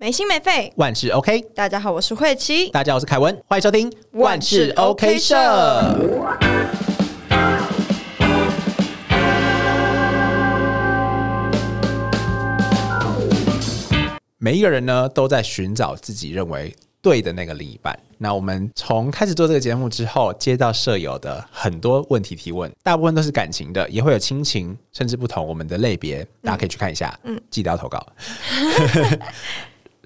没心没肺。万事 OK，大家好，我是慧琪。大家好，我是凯文，欢迎收听万事 OK 社。每一个人呢，都在寻找自己认为对的那个另一半。那我们从开始做这个节目之后，接到舍友的很多问题提问，大部分都是感情的，也会有亲情，甚至不同我们的类别，大家可以去看一下。嗯，记得要投稿。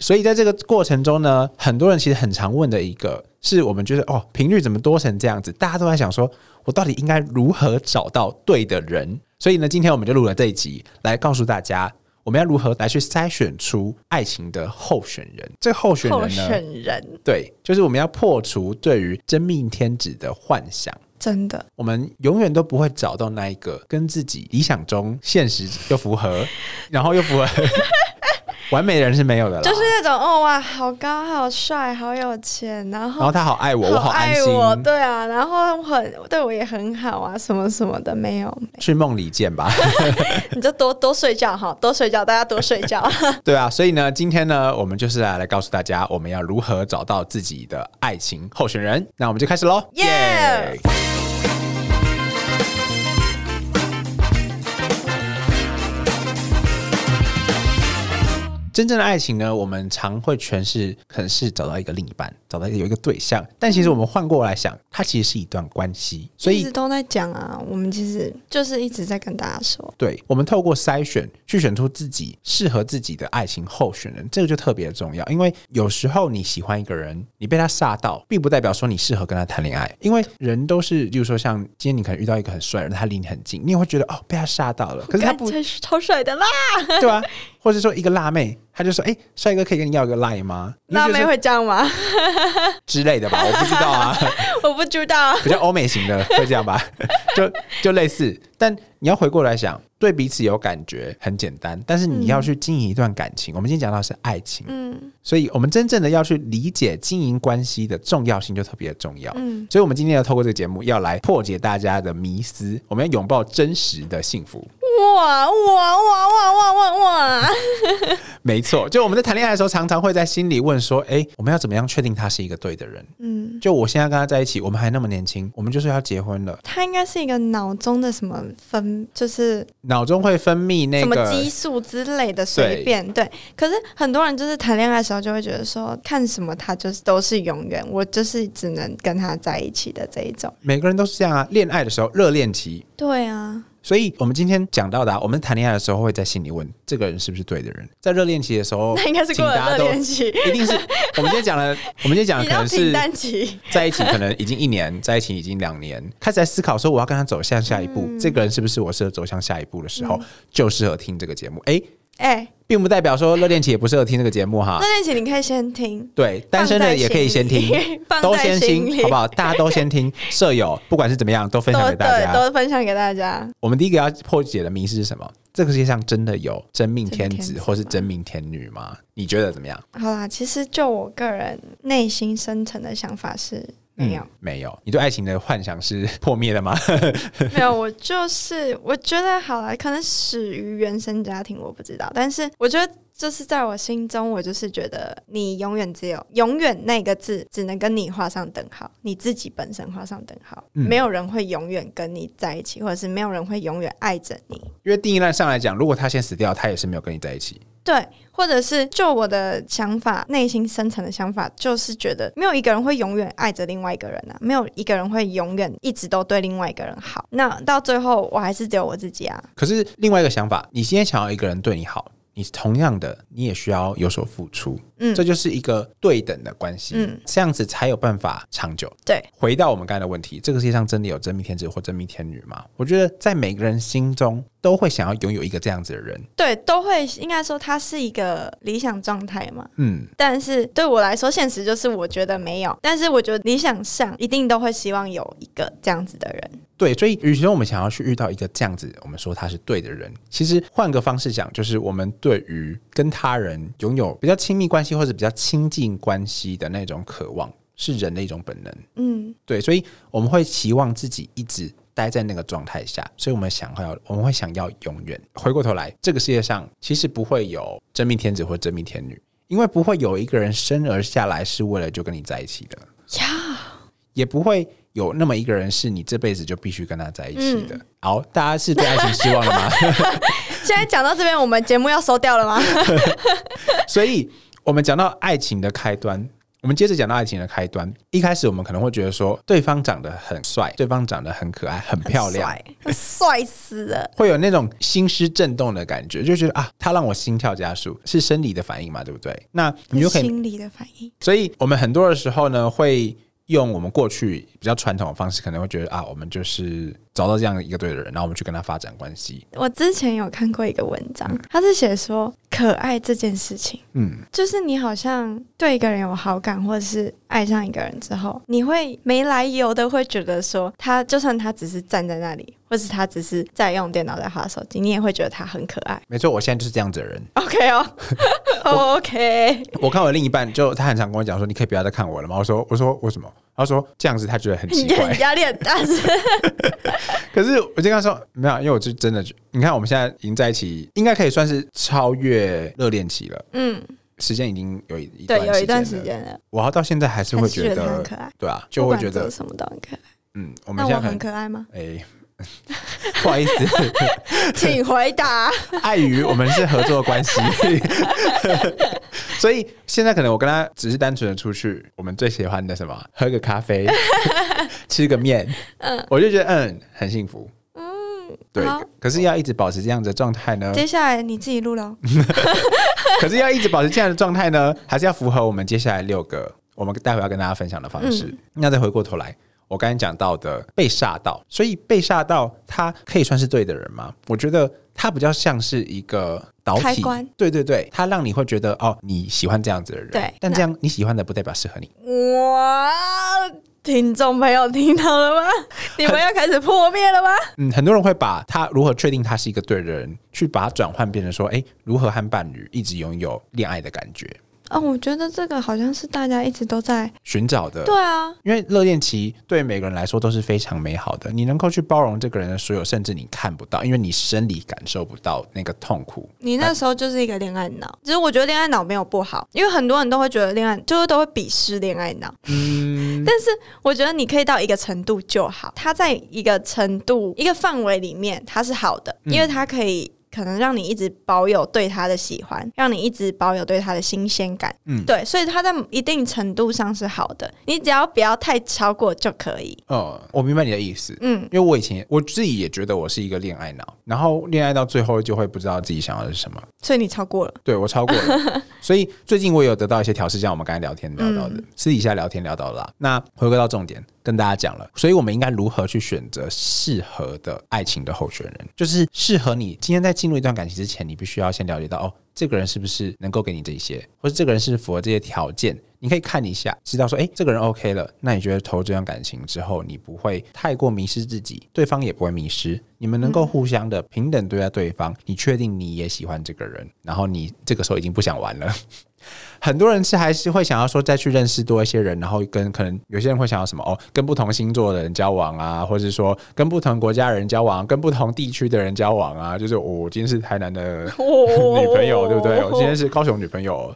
所以在这个过程中呢，很多人其实很常问的一个，是我们觉得哦，频率怎么多成这样子？大家都在想说，我到底应该如何找到对的人？所以呢，今天我们就录了这一集，来告诉大家，我们要如何来去筛选出爱情的候选人。这 个候选人呢，候选人对，就是我们要破除对于真命天子的幻想。真的，我们永远都不会找到那一个跟自己理想中现实又符合，然后又符合。完美的人是没有的啦，就是那种哦哇，好高、好帅、好有钱，然后然后他好爱我，我好爱我，对啊，然后很对我也很好啊，什么什么的，没有，去梦里见吧。你就多多睡觉哈，多睡觉，大家多睡觉。对啊，所以呢，今天呢，我们就是来来告诉大家，我们要如何找到自己的爱情候选人。那我们就开始喽，耶！真正的爱情呢，我们常会诠释，可能是找到一个另一半，找到有一个对象。但其实我们换过来想，它其实是一段关系。所以一直都在讲啊，我们其实就是一直在跟大家说，对，我们透过筛选去选出自己适合自己的爱情候选人，这个就特别重要。因为有时候你喜欢一个人，你被他吓到，并不代表说你适合跟他谈恋爱。因为人都是，就是说，像今天你可能遇到一个很帅的人，他离你很近，你也会觉得哦，被他吓到了。可是他不，是超帅的啦，对吧？或者说一个辣妹，她就说：“哎，帅哥可以跟你要个 lie 吗？”辣妹会这样吗？之类的吧，我不知道啊，我不知道，比较欧美型的会这样吧，就就类似。但你要回过来想，对彼此有感觉很简单，但是你要去经营一段感情，我们今天讲到是爱情，嗯，所以我们真正的要去理解经营关系的重要性就特别的重要，嗯，所以我们今天要透过这个节目要来破解大家的迷思，我们要拥抱真实的幸福。哇哇哇哇哇哇哇！没错，就我们在谈恋爱的时候，常常会在心里问说：“哎，我们要怎么样确定他是一个对的人？”嗯，就我现在跟他在一起，我们还那么年轻，我们就是要结婚了。他应该是一个脑中的什么分，就是脑中会分泌那个什么激素之类的，随便对。可是很多人就是谈恋爱的时候就会觉得说，看什么他就是都是永远，我就是只能跟他在一起的这一种。每个人都是这样啊，恋爱的时候热恋期，对啊。所以，我们今天讲到的，我们谈恋爱的时候会在心里问这个人是不是对的人。在热恋期的时候，那应该是过了热恋期，一定是。我们今天讲的，我们今天讲的可能是 期，在一起可能已经一年，在一起已经两年，开始在思考说我要跟他走向下一步，这个人是不是我适合走向下一步的时候，就适合听这个节目。哎哎。并不代表说热恋期也不适合听这个节目哈。热恋期你可以先听，对，单身的也可以先听，都先听，好不好？大家都先听，舍友不管是怎么样，都分享给大家，都分享给大家。我们第一个要破解的迷思是什么？这个世界上真的有真命天子或是真命天女吗？你觉得怎么样？好啦，其实就我个人内心深层的想法是。没有，没有。你对爱情的幻想是 破灭的吗？没有，我就是我觉得好了，可能始于原生家庭，我不知道。但是我觉得，就是在我心中，我就是觉得你永远只有“永远”那个字，只能跟你画上等号，你自己本身画上等号。没有人会永远跟你在一起，或者是没有人会永远爱着你。因为定义上来讲，如果他先死掉，他也是没有跟你在一起。对，或者是就我的想法，内心深层的想法，就是觉得没有一个人会永远爱着另外一个人啊，没有一个人会永远一直都对另外一个人好。那到最后，我还是只有我自己啊。可是另外一个想法，你今天想要一个人对你好。你同样的，你也需要有所付出，嗯，这就是一个对等的关系，嗯，这样子才有办法长久。对，回到我们刚才的问题，这个世界上真的有真命天子或真命天女吗？我觉得在每个人心中都会想要拥有一个这样子的人，对，都会应该说他是一个理想状态嘛，嗯，但是对我来说，现实就是我觉得没有，但是我觉得理想上一定都会希望有一个这样子的人。对，所以与其说我们想要去遇到一个这样子，我们说他是对的人，其实换个方式讲，就是我们对于跟他人拥有比较亲密关系或者比较亲近关系的那种渴望，是人的一种本能。嗯，对，所以我们会期望自己一直待在那个状态下，所以我们想要，我们会想要永远。回过头来，这个世界上其实不会有真命天子或真命天女。因为不会有一个人生而下来是为了就跟你在一起的呀，也不会有那么一个人是你这辈子就必须跟他在一起的。好，大家是对爱情失望了吗？现在讲到这边，我们节目要收掉了吗？所以，我们讲到爱情的开端。我们接着讲到爱情的开端。一开始我们可能会觉得说，对方长得很帅，对方长得很可爱，很漂亮，帅死了，会有那种心失震动的感觉，就觉得啊，他让我心跳加速，是生理的反应嘛，对不对？那你就可以心理的反应。所以我们很多的时候呢，会。用我们过去比较传统的方式，可能会觉得啊，我们就是找到这样一个对的人，然后我们去跟他发展关系。我之前有看过一个文章，他是写说可爱这件事情，嗯，就是你好像对一个人有好感，或者是爱上一个人之后，你会没来由的会觉得说，他就算他只是站在那里，或是他只是在用电脑在划手机，你也会觉得他很可爱。没错，我现在就是这样子的人。OK 哦，OK。我看我另一半，就他很常跟我讲说，你可以不要再看我了吗？我说，我说为什么？他说这样子他觉得很奇怪，压力很大。可是我就跟他说没有，因为我就真的，你看我们现在已经在一起，应该可以算是超越热恋期了。嗯，时间已经有一对有一段时间了。我到现在还是会觉得很可爱，对啊，就会觉得什么都很可爱。嗯，我们现在很可爱吗？哎。不好意思，请回答。碍于我们是合作关系，所以现在可能我跟他只是单纯的出去，我们最喜欢的什么，喝个咖啡，吃个面，嗯，我就觉得嗯很幸福，嗯，对。可是要一直保持这样的状态呢？接下来你自己录了。可是要一直保持这样的状态呢，还是要符合我们接下来六个我们待会要跟大家分享的方式。那再回过头来。我刚才讲到的被吓到，所以被吓到，他可以算是对的人吗？我觉得他比较像是一个导体，对对对，他让你会觉得哦，你喜欢这样子的人，对，但这样你喜欢的不代表适合你。哇，听众朋友听到了吗？你们要开始破灭了吗？嗯，很多人会把他如何确定他是一个对的人，去把它转换变成说，哎，如何和伴侣一直拥有恋爱的感觉。哦，我觉得这个好像是大家一直都在寻找的。对啊，因为热恋期对每个人来说都是非常美好的。你能够去包容这个人的所有，甚至你看不到，因为你生理感受不到那个痛苦。你那时候就是一个恋爱脑。其实我觉得恋爱脑没有不好，因为很多人都会觉得恋爱就是都会鄙视恋爱脑。嗯，但是我觉得你可以到一个程度就好，它在一个程度、一个范围里面，它是好的，因为它可以。可能让你一直保有对他的喜欢，让你一直保有对他的新鲜感。嗯，对，所以他在一定程度上是好的，你只要不要太超过就可以。哦，我明白你的意思。嗯，因为我以前我自己也觉得我是一个恋爱脑，然后恋爱到最后就会不知道自己想要的是什么。所以你超过了？对我超过了。所以最近我有得到一些调试，像我们刚才聊天聊到的，私底下聊天聊到了。那回归到重点。跟大家讲了，所以我们应该如何去选择适合的爱情的候选人？就是适合你今天在进入一段感情之前，你必须要先了解到哦，这个人是不是能够给你这些，或者这个人是符合这些条件？你可以看一下，知道说，哎，这个人 OK 了，那你觉得投入这段感情之后，你不会太过迷失自己，对方也不会迷失，你们能够互相的平等对待对方，你确定你也喜欢这个人，然后你这个时候已经不想玩了。很多人是还是会想要说再去认识多一些人，然后跟可能有些人会想要什么哦，跟不同星座的人交往啊，或者说跟不同国家人交往，跟不同地区的人交往啊，就是我今天是台南的 女朋友，对不对？我今天是高雄女朋友。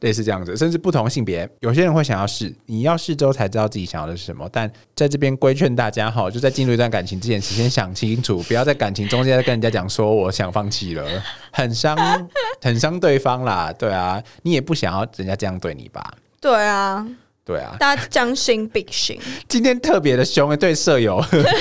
类似这样子，甚至不同性别，有些人会想要试，你要试之后才知道自己想要的是什么。但在这边规劝大家哈，就在进入一段感情之前，先想清楚，不要在感情中间跟人家讲说我想放弃了，很伤，很伤对方啦。对啊，你也不想要人家这样对你吧？对啊。对啊，大家将心比心。今天特别的凶对舍友，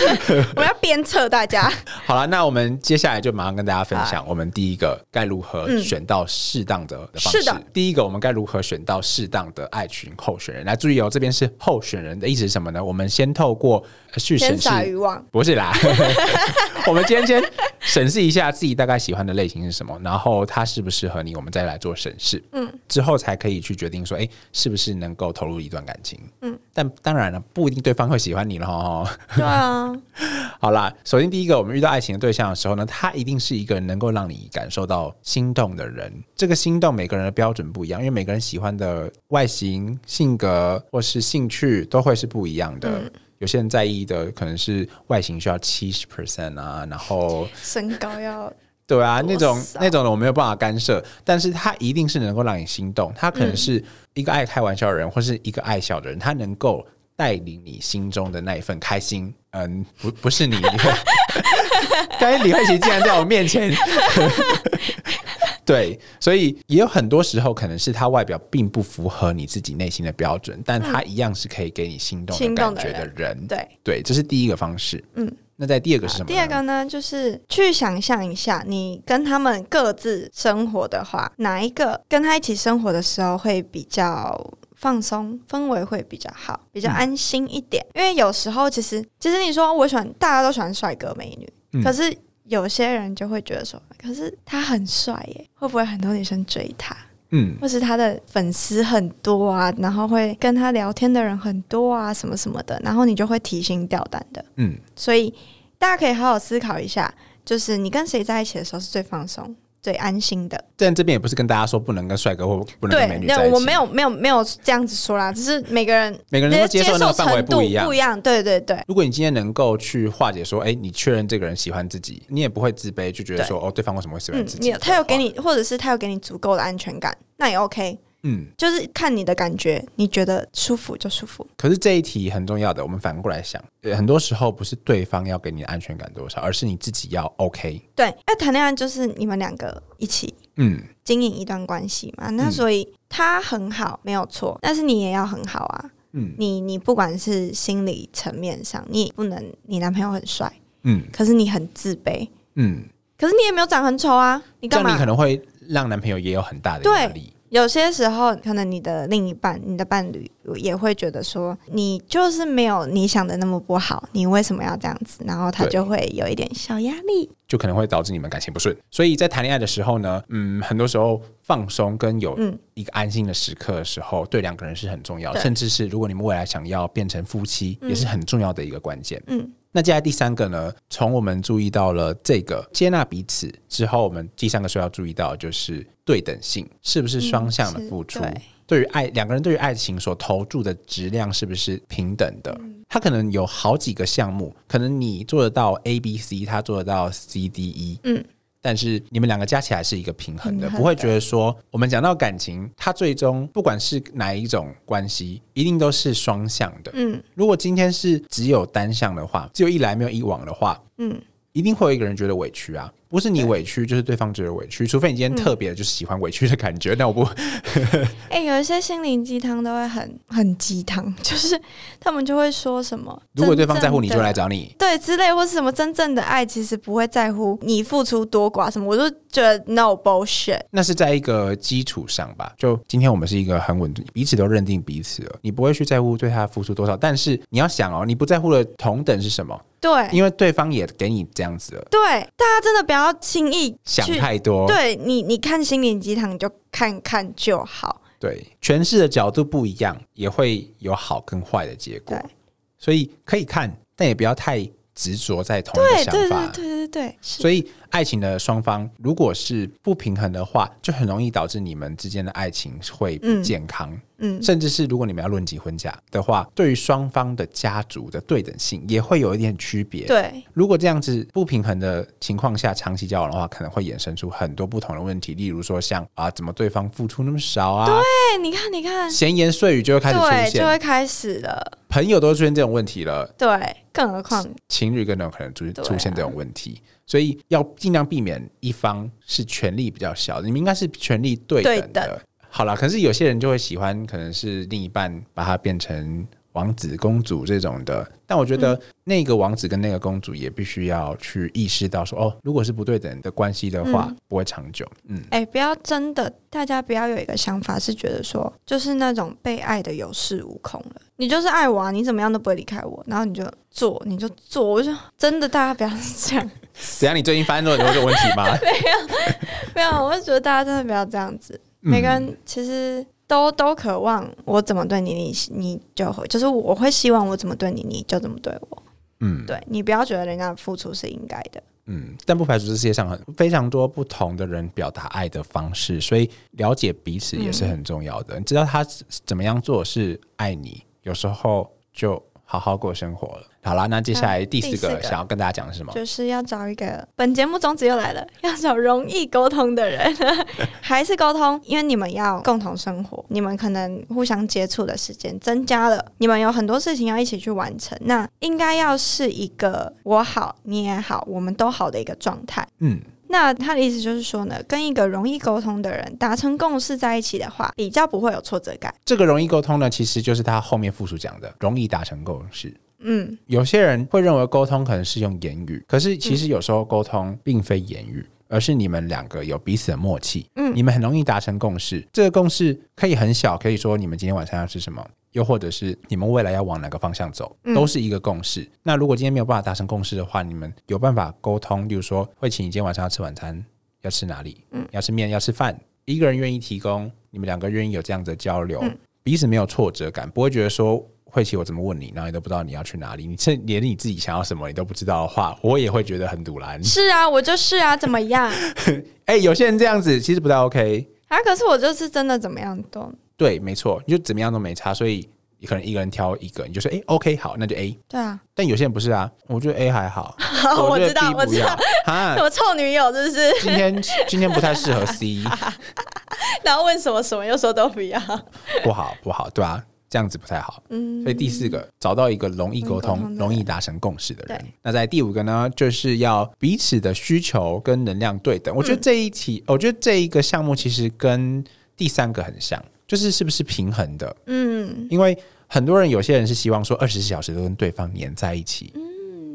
我要鞭策大家。好了，那我们接下来就马上跟大家分享，我们第一个该如何选到适当的方式。第一个，我们该如何选到适当的爱群候选人？来注意哦，这边是候选人的意思是什么呢？我们先透过去审视欲望，不是啦。我们今天先审视一下自己大概喜欢的类型是什么，然后他适不适合你，我们再来做审视。嗯，之后才可以去决定说，哎，是不是能够投入一段。感情，嗯，但当然了，不一定对方会喜欢你了哈。对啊，好啦，首先第一个，我们遇到爱情的对象的时候呢，他一定是一个能够让你感受到心动的人。这个心动，每个人的标准不一样，因为每个人喜欢的外形、性格或是兴趣都会是不一样的。有些人在意的可能是外形需要七十 percent 啊，然后身高要。对啊，那种那种的我没有办法干涉，但是他一定是能够让你心动，他可能是一个爱开玩笑的人，或是一个爱笑的人，他能够带领你心中的那一份开心。嗯，不不是你，李慧刚才李慧琪竟然在我面前。对，所以也有很多时候，可能是他外表并不符合你自己内心的标准，但他一样是可以给你心动感觉的人人。对，对，这是第一个方式。嗯，那在第二个是什么？第二个呢，就是去想象一下，你跟他们各自生活的话，哪一个跟他一起生活的时候会比较放松，氛围会比较好，比较安心一点。因为有时候其实，其实你说我喜欢，大家都喜欢帅哥美女，嗯可是有些人就会觉得说，可是他很帅耶，会不会很多女生追他？嗯，或是他的粉丝很多啊，然后会跟他聊天的人很多啊，什么什么的，然后你就会提心吊胆的。嗯，所以大家可以好好思考一下，就是你跟谁在一起的时候是最放松、最安心的。但这边也不是跟大家说不能跟帅哥或不能跟美女，在一起。那我没有没有没有这样子说啦，只是每个人每个人能够接受那个范围程度不一样不。一样。对对对，如果你今天能够去化解说，哎、你确认这个人喜欢自己，你也不会自卑，就觉得说，哦，对方为什么会喜欢嗯自，己？你他有给，你，或者是他有给你足够的安全感，那也 OK。嗯。就是看你的感觉，你觉得舒服就舒服。可是这一题很重要的，我们反过来想，呃很多时候不是对方要给你的安全感多少，而是你自己要 OK。对，要谈恋爱就是你们两个一起嗯，经营一段关系嘛，那嗯所以他很好没有错，但是你也要很好啊。嗯你你不管是心理层面上，你也不能你男朋友很帅，嗯可是你很自卑，嗯，可是你也没有长很丑啊，你干嘛你可？能会让男朋友也有很大的压力。有些时候，可能你的另一半、你的伴侣也会觉得说，你就是没有你想的那么不好，你为什么要这样子？然后他就会有一点小压力。就可能会导致你们感情不顺。所以在谈恋爱的时候呢，嗯，很多时候放松跟有嗯一个安心的时刻的时候，对两个人是很重要的，甚至是如果你们未来想要变成夫妻，也是很重要的一个关键。嗯，那接下来第三个呢，从我们注意到了这个接纳彼此之后，我们第三个说要注意到的就是对等性，是不是双向的付出？嗯对于爱两个人对于爱情所投注的质量是不是平等的？他可能有好几个项目，可能你做得到 A、B、C，他做得到 C、D、E，嗯，但是你们两个加起来是一个平衡的，衡的。不会觉得说我们讲到感情，它最终不管是哪一种关系，一定都是双向的。嗯。如果今天是只有单向的话，只有一来没有一往的话，嗯，一定会有一个人觉得委屈啊，不是你委屈，就是对方觉得委屈，除非你今天特别就是喜欢委屈的感觉，那我不 哎、有一些心灵鸡汤都会很很鸡汤，就是他们就会说什么，如果对方在乎你，就来找你。对之类，或是什么真正的爱，其实不会在乎你付出多寡什么，我就觉得 no bullshit。那是在一个基础上吧，就今天我们是一个很稳，彼此都认定彼此了，你不会去在乎对他付出多少，但是你要想哦，你不在乎的同等是什么？对因为对方也给你这样子了，对，大家真的不要轻易想太多，对你，你看心灵鸡汤你就看看就好。对，诠释的角度不一样，也会有好跟坏的结果，所以可以看，但也不要太执着在同一个对对对想法。对对对，所以，爱情的双方如果是不平衡的话，就很容易导致你们之间的爱情会不嗯健康。嗯，甚至是如果你们要论及婚嫁的话，对于双方的家族的对等性也会有一点区别。，对如果这样子不平衡的情况下长期交往的话，可能会衍生出很多不同的问题，例如说像啊，怎么对方付出那么少啊，对，你看你看，闲言碎语就会开始出现，就，会开始了。朋友都出现这种问题了，对，更何况情侣更有可能出出现这种问题。所以要尽量避免一方是权力比较小的，你们应该是权力对等的。等好啦，可是有些人就会喜欢，可能是另一半把他变成王子公主这种的。但我觉嗯得那个王子跟那个公主也必须要去意识到说，哦，如果是不对等的关系的话，嗯不会长久。嗯，哎、不要真的，大家不要有一个想法是觉得说，就是那种被爱的有恃无恐了。你就是爱我啊，你怎么样都不会离开我，然后你就做，你就做。我就真的，大家不要这样。怎样？你最近发生了有这个问题吗？没有，我就觉得大家真的不要这样子。嗯每个人其实都都渴望我怎么对你，你你就会，就是我会希望我怎么对你，你就怎么对我。嗯，对你不要觉得人家的付出是应该的。嗯，但不排除这世界上很非常多不同的人表达爱的方式，所以了解彼此也是很重要的。你知道他怎么样做是爱你，有时候就好好过生活了。好啦，那接下来第四个想要跟大家讲的是什么？就是要找一个本节目宗旨又来了，要找容易沟通的人，还是沟通？因为你们要共同生活，你们可能互相接触的时间增加了，你们有很多事情要一起去完成，那应该要是一个我好你也好，我们都好的一个状态。嗯。那他的意思就是说呢，跟一个容易沟通的人达成共识在一起的话，比较不会有挫折感。这个容易沟通呢，其实就是他后面附属讲的容易达成共识。嗯，有些人会认为沟通可能是用言语，可是其实有时候沟通并非言语，而是你们两个有彼此的默契。嗯，你们很容易达成共识。这个共识可以很小，可以说你们今天晚上要吃什么。又或者是你们未来要往哪个方向走，都是一个共识。那如果今天没有办法达成共识的话，你们有办法沟通，例如说会请你今天晚上要吃晚餐，要吃哪里？嗯，要吃面，要吃饭，一个人愿意提供，你们两个愿意有这样的交流，彼此没有挫折感，不会觉得说慧琪我怎么问你，然后你都不知道你要去哪里，你甚连你自己想要什么你都不知道的话，我也会觉得很堵然。是啊，我就是啊，怎么样？哎，有些人这样子其实不太 OK 啊，可是我就是真的怎么样都。对，没错，你就怎么样都没差，所以你可能一个人挑一个，你就说哎，OK，好，那就 A。对啊，但有些人不是啊，我觉得 A 还好。我知道，我知道，啊，我臭女友是不是？今天今天不太适合 C。然后问什么什么，又说都不要，不好不好，对啊，这样子不太好。嗯，所以第四个，找到一个容易沟通、容易达成共识的人。那在第五个呢，就是要彼此的需求跟能量对等。我觉得这一题，我觉得这一个项目其实跟第三个很像。就是是不是平衡的？嗯，因为很多人，有些人是希望说二十四小时都跟对方黏在一起。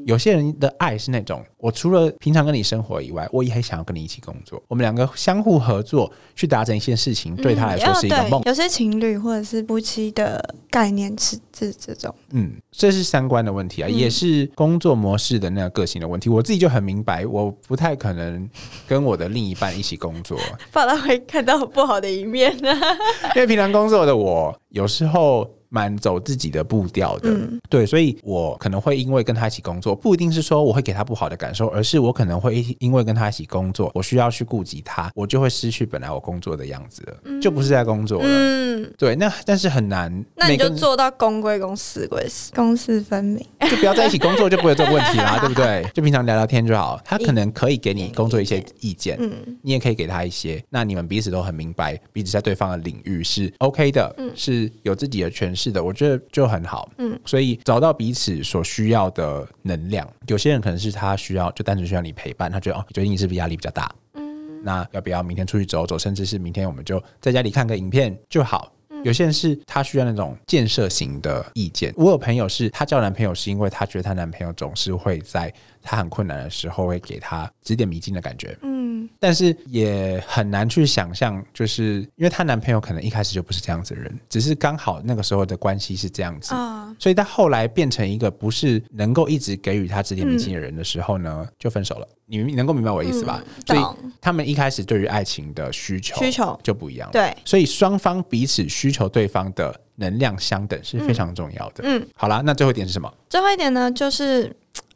有些人的爱是那种，我除了平常跟你生活以外，我也很想要跟你一起工作。我们两个相互合作去达成一件事情，对他来说是一个梦。有些情侣或者是夫妻的概念是这这种。嗯，这是三观的问题啊，也是工作模式的那个个性的问题。我自己就很明白，我不太可能跟我的另一半一起工作，怕他会看到不好的一面呢。因为平常工作的我，有时候。蛮走自己的步调的，对，所以我可能会因为跟他一起工作，不一定是说我会给他不好的感受，而是我可能会因为跟他一起工作，我需要去顾及他，我就会失去本来我工作的样子了，就不是在工作了。嗯，对，那但是很难，那你就做到公归公，私归私，公私分明，就不要在一起工作，就不会有这个问题啦，对不对？就平常聊聊天就好。他可能可以给你工作一些意见，嗯，你也可以给他一些，那你们彼此都很明白，彼此在对方的领域是 OK 的，嗯，是有自己的诠释。是的，我觉得就很好。嗯，所以找到彼此所需要的能量，有些人可能是他需要，就单纯需要你陪伴。他觉得哦，最近是不是压力比较大？嗯，那要不要明天出去走走？甚至是明天我们就在家里看个影片就好。有些人是他需要那种建设型的意见。我有朋友是她交男朋友是因为她觉得她男朋友总是会在她很困难的时候会给她指点迷津的感觉。嗯，但是也很难去想象，就是因为她男朋友可能一开始就不是这样子的人，只是刚好那个时候的关系是这样子啊，所以她后来变成一个不是能够一直给予她指点迷津的人的时候呢，就分手了。你能够明白我意思吧？所以他们一开始对于爱情的需求需求就不一样了。对，所以双方彼此需求对方的能量相等是非常重要的。嗯，好啦，那最后一点是什么？最后一点呢，就是。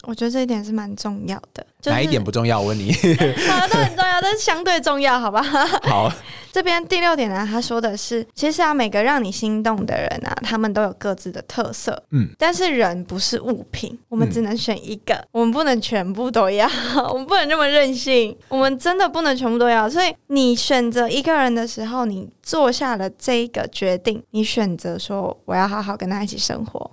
我觉得这一点是蛮重要的。哪一点不重要？我问你。啊，都很重要，但是相对重要，好吧？好。这边第六点呢，他说的是，其实啊，每个让你心动的人啊，他们都有各自的特色。嗯。但是人不是物品，我们只能选一个，我们不能全部都要，我们不能这么任性，我们真的不能全部都要。所以你选择一个人的时候，你做下了这一个决定，你选择说我要好好跟他一起生活。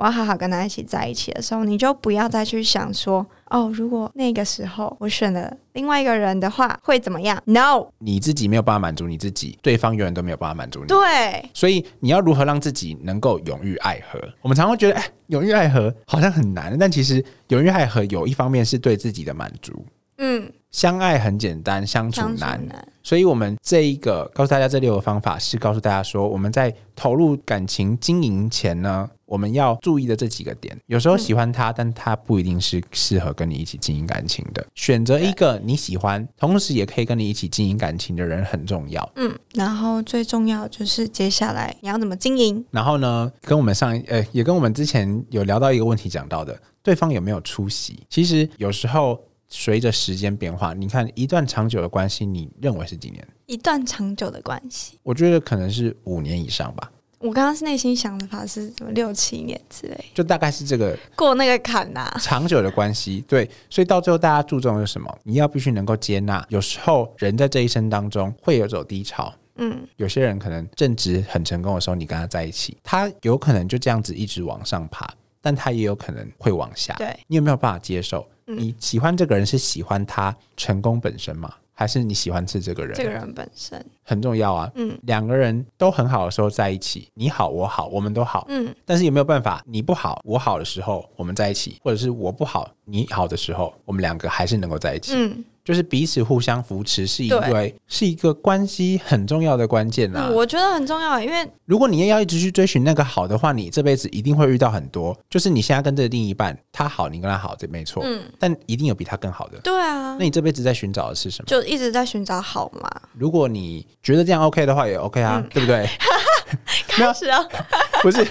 我要好好跟他一起在一起的时候，你就不要再去想说哦，如果那个时候我选了另外一个人的话，会怎么样？No，你自己没有办法满足你自己，对方永远都没有办法满足你。对，所以你要如何让自己能够永浴爱河？我们常会觉得，哎，永浴爱河好像很难，但其实永浴爱河有一方面是对自己的满足。嗯，相爱很简单，相处难。所以，我们这一个告诉大家这六个方法，是告诉大家说，我们在投入感情经营前呢。我们要注意的这几个点，有时候喜欢他，但他不一定是适合跟你一起经营感情的。选择一个你喜欢，同时也可以跟你一起经营感情的人很重要。嗯，然后最重要就是接下来你要怎么经营。然后呢，跟我们上呃，也跟我们之前有聊到一个问题，讲到的对方有没有出席。其实有时候随着时间变化，你看一段长久的关系，你认为是几年？一段长久的关系，我觉得可能是五年以上吧。我刚刚是内心想的法是什么六七年之类，就大概是这个过那个坎呐。长久的关系，对，所以到最后大家注重的是什么？你要必须能够接纳，有时候人在这一生当中会有走低潮。嗯，有些人可能正值很成功的时候，你跟他在一起，他有可能就这样子一直往上爬，但他也有可能会往下。对，你有没有办法接受？你喜欢这个人是喜欢他成功本身吗？还是你喜欢是这个人？这个人本身很重要啊。嗯，两个人都很好的时候在一起，你好我好，我们都好。嗯，但是有没有办法，你不好我好的时候我们在一起，或者是我不好你好的时候，我们两个还是能够在一起？嗯。就是彼此互相扶持，是一位是一个关系很重要的关键呐。我觉得很重要，因为如果你要一直去追寻那个好的话，你这辈子一定会遇到很多。就是你现在跟这个另一半，他好，你跟他好，这没错。嗯，但一定有比他更好的。对啊，那你这辈子在寻找的是什么？就一直在寻找好嘛。如果你觉得这样 OK 的话，也 OK 啊，对不对？开始啊，不是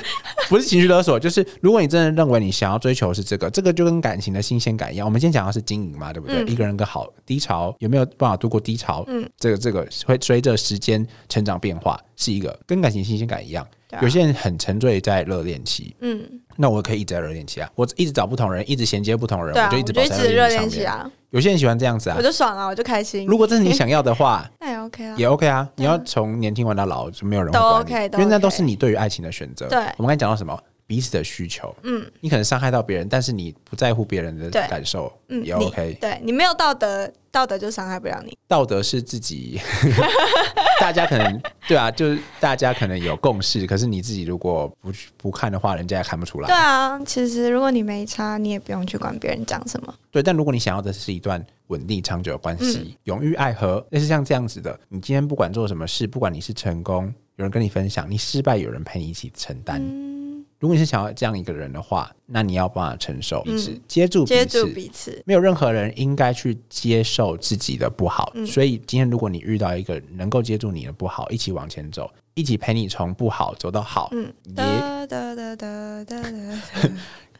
不是情绪勒索，就是如果你真的认为你想要追求是这个，这个就跟感情的新鲜感一样。我们今天讲的是经营嘛，对不对？一个人的好低潮有没有办法度过低潮？嗯，这个这个会随着时间成长变化，是一个跟感情新鲜感一样。有些人很沉醉在热恋期，嗯，那我可以一直在热恋期啊，我一直找不同人，一直衔接不同人，我就一直保持热恋期啊。有些人喜欢这样子啊，我就爽啊，我就开心。如果这是你想要的话，那也 OK 啊，也 OK 啊。你要从年轻玩到老，就没有人都 OK，因为那都是你对于爱情的选择。对，我们刚才讲到什么？彼此的需求，嗯，你可能伤害到别人，但是你不在乎别人的感受，嗯，也 OK。对你没有道德，道德就伤害不了你。道德是自己，大家可能对啊，就是大家可能有共识，可是你自己如果不不看的话，人家也看不出来。对啊，其实如果你没差，你也不用去管别人讲什么。对，但如果你想要的是一段稳定长久的关系，永浴爱河，类似像这样子的，你今天不管做什么事，不管你是成功，有人跟你分享；你失败，有人陪你一起承担。如果你是想要这样一个人的话，那你要帮他承受，是接住接住彼此。没有任何人应该去接受自己的不好，所以今天如果你遇到一个能够接住你的不好，一起往前走，一起陪你从不好走到好，也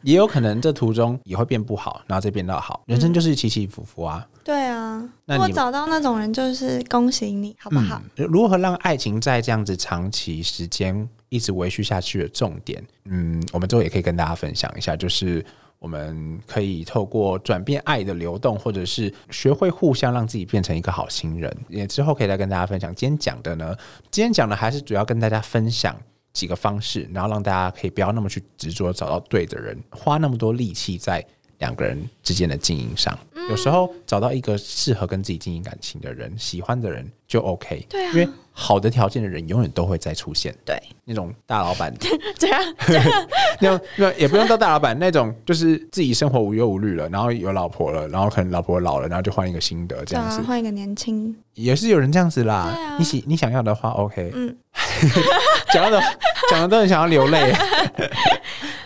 也有可能这途中也会变不好，然后再变到好。人生就是起起伏伏啊。对啊，如果找到那种人，就是恭喜你，好不好？如何让爱情在这样子长期时间？一直维续下去的重点，嗯，我们之后也可以跟大家分享一下，就是我们可以透过转变爱的流动，或者是学会互相让自己变成一个好心人。也之后可以来跟大家分享。今天讲的呢，今天讲的还是主要跟大家分享几个方式，然后让大家可以不要那么去执着找到对的人，花那么多力气在两个人之间的经营上。有时候找到一个适合跟自己经营感情的人，喜欢的人就 OK。对啊，因为。好的条件的人永远都会再出现。对，那种大老板，这样，那种那也不用到大老板那种，就是自己生活无忧无虑了，然后有老婆了，然后可能老婆老了，然后就换一个新的这样子，换一个年轻，也是有人这样子啦。你喜你想要的话，OK。嗯，讲的讲的都很想要流泪。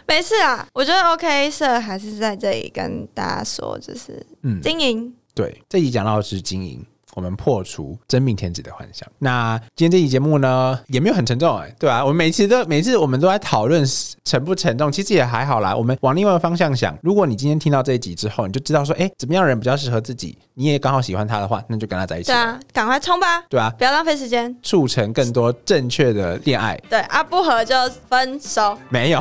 没事啊，我觉得 OK 色还是在这里跟大家说，就是嗯，经营。对，这集讲到的是经营。我们破除真命天子的幻想。那今天这期节目呢，也没有很沉重哎，对吧？我们每次都每次我们都在讨论沉不沉重，其实也还好啦。我们往另外一个方向想，如果你今天听到这一集之后，你就知道说，哎，怎么样人比较适合自己，你也刚好喜欢他的话，那就跟他在一起。对啊，赶快冲吧！对啊，不要浪费时间，促成更多正确的恋爱。对啊，不合就分手。没有，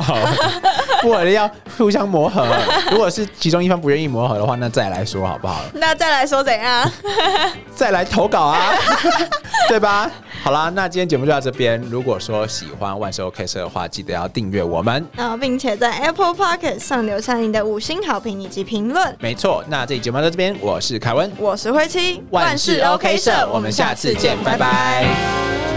不合的要互相磨合。如果是其中一方不愿意磨合的话，那再来说好不好？那再来说怎样？再来投稿啊，对吧？好啦，那今天节目就到这边。如果说喜欢万事 OK 社的话，记得要订阅我们，然后并且在 Apple Pocket 上留下你的五星好评以及评论。没错，那这期节目到这边，我是凯文，我是灰七，万事 OK 社，我们下次见，拜拜。